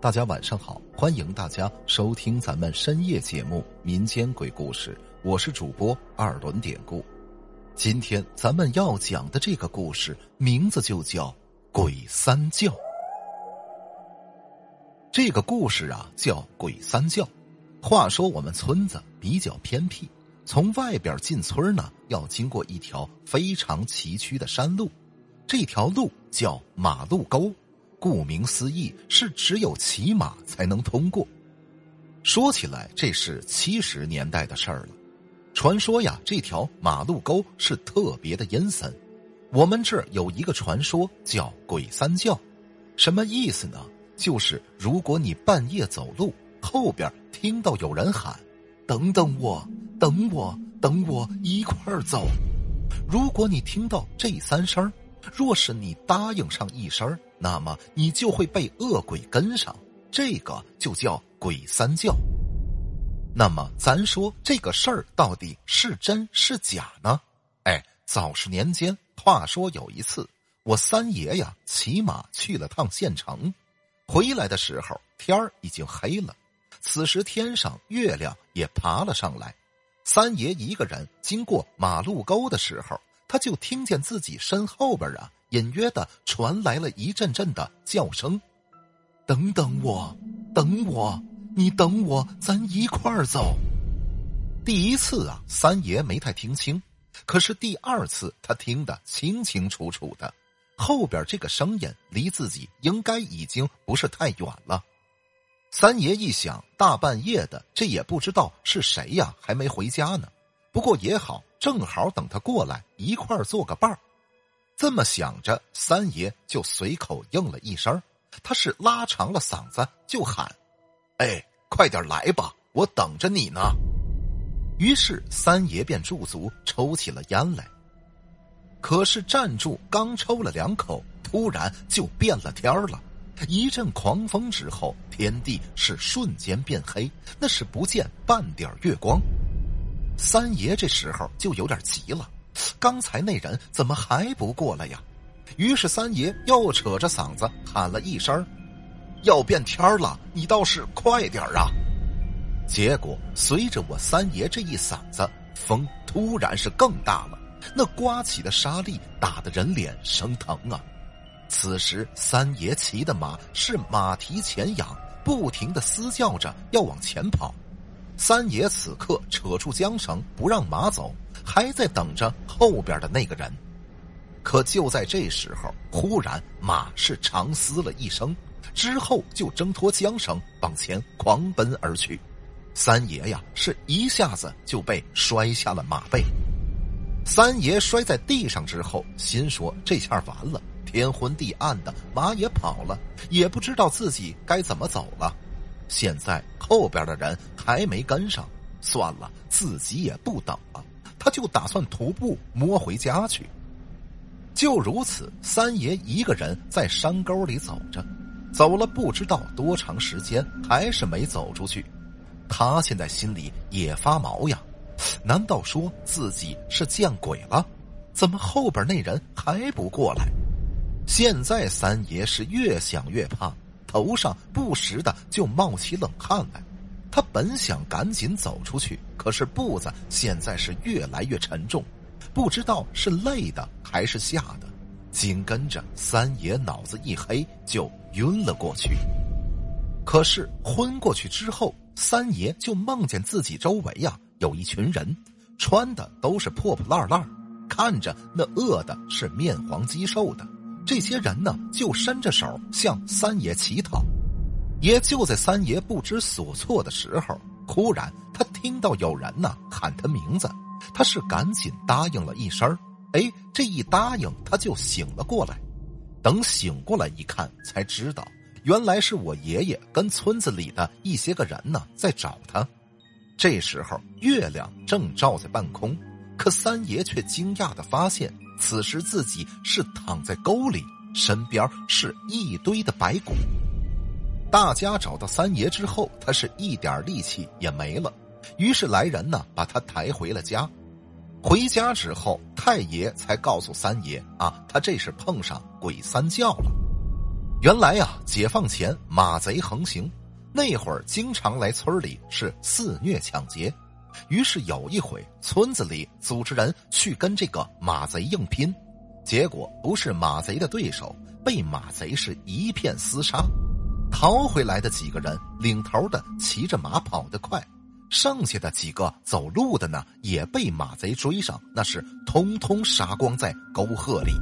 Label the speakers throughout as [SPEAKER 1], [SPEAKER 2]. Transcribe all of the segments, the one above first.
[SPEAKER 1] 大家晚上好，欢迎大家收听咱们深夜节目《民间鬼故事》，我是主播二轮典故。今天咱们要讲的这个故事名字就叫《鬼三教》。这个故事啊叫《鬼三教》。话说我们村子比较偏僻，从外边进村呢要经过一条非常崎岖的山路，这条路叫马路沟。顾名思义，是只有骑马才能通过。说起来，这是七十年代的事儿了。传说呀，这条马路沟是特别的阴森。我们这儿有一个传说叫“鬼三叫”，什么意思呢？就是如果你半夜走路，后边听到有人喊：“等等我，等我，等我一块儿走。”如果你听到这三声若是你答应上一声那么你就会被恶鬼跟上，这个就叫鬼三叫。那么咱说这个事儿到底是真是假呢？哎，早十年间，话说有一次，我三爷呀骑马去了趟县城，回来的时候天儿已经黑了，此时天上月亮也爬了上来，三爷一个人经过马路沟的时候。他就听见自己身后边啊，隐约的传来了一阵阵的叫声：“等等我，等我，你等我，咱一块儿走。”第一次啊，三爷没太听清，可是第二次他听得清清楚楚的，后边这个声音离自己应该已经不是太远了。三爷一想，大半夜的，这也不知道是谁呀，还没回家呢。不过也好。正好等他过来一块儿做个伴儿，这么想着，三爷就随口应了一声，他是拉长了嗓子就喊：“哎，快点来吧，我等着你呢。”于是三爷便驻足抽起了烟来。可是站住刚抽了两口，突然就变了天了，一阵狂风之后，天地是瞬间变黑，那是不见半点月光。三爷这时候就有点急了，刚才那人怎么还不过来呀？于是三爷又扯着嗓子喊了一声：“要变天了，你倒是快点啊！”结果随着我三爷这一嗓子，风突然是更大了，那刮起的沙粒打得人脸生疼啊！此时三爷骑的马是马蹄前仰，不停的嘶叫着要往前跑。三爷此刻扯出缰绳，不让马走，还在等着后边的那个人。可就在这时候，忽然马是长嘶了一声，之后就挣脱缰绳往前狂奔而去。三爷呀，是一下子就被摔下了马背。三爷摔在地上之后，心说这下完了，天昏地暗的，马也跑了，也不知道自己该怎么走了。现在后边的人还没跟上，算了，自己也不等了，他就打算徒步摸回家去。就如此，三爷一个人在山沟里走着，走了不知道多长时间，还是没走出去。他现在心里也发毛呀，难道说自己是见鬼了？怎么后边那人还不过来？现在三爷是越想越怕。头上不时的就冒起冷汗来，他本想赶紧走出去，可是步子现在是越来越沉重，不知道是累的还是吓的。紧跟着三爷脑子一黑，就晕了过去。可是昏过去之后，三爷就梦见自己周围呀有一群人，穿的都是破破烂烂，看着那饿的是面黄肌瘦的。这些人呢，就伸着手向三爷乞讨。也就在三爷不知所措的时候，忽然他听到有人呢喊他名字，他是赶紧答应了一声哎，这一答应他就醒了过来。等醒过来一看，才知道原来是我爷爷跟村子里的一些个人呢在找他。这时候月亮正照在半空，可三爷却惊讶的发现。此时自己是躺在沟里，身边是一堆的白骨。大家找到三爷之后，他是一点力气也没了，于是来人呢把他抬回了家。回家之后，太爷才告诉三爷啊，他这是碰上鬼三叫了。原来呀，解放前马贼横行，那会儿经常来村里是肆虐抢劫。于是有一回，村子里组织人去跟这个马贼硬拼，结果不是马贼的对手，被马贼是一片厮杀。逃回来的几个人，领头的骑着马跑得快，剩下的几个走路的呢，也被马贼追上，那是通通杀光在沟壑里。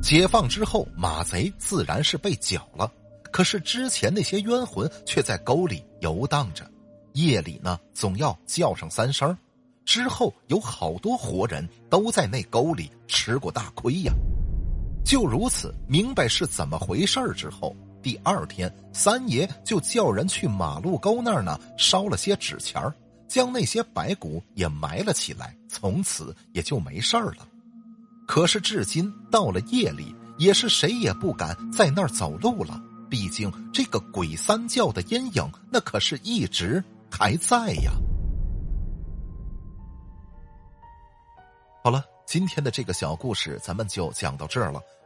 [SPEAKER 1] 解放之后，马贼自然是被剿了，可是之前那些冤魂却在沟里游荡着。夜里呢，总要叫上三声之后有好多活人都在那沟里吃过大亏呀。就如此，明白是怎么回事之后，第二天三爷就叫人去马路沟那儿呢烧了些纸钱将那些白骨也埋了起来，从此也就没事儿了。可是至今到了夜里，也是谁也不敢在那儿走路了，毕竟这个鬼三教的阴影，那可是一直。还在呀。好了，今天的这个小故事咱们就讲到这儿了。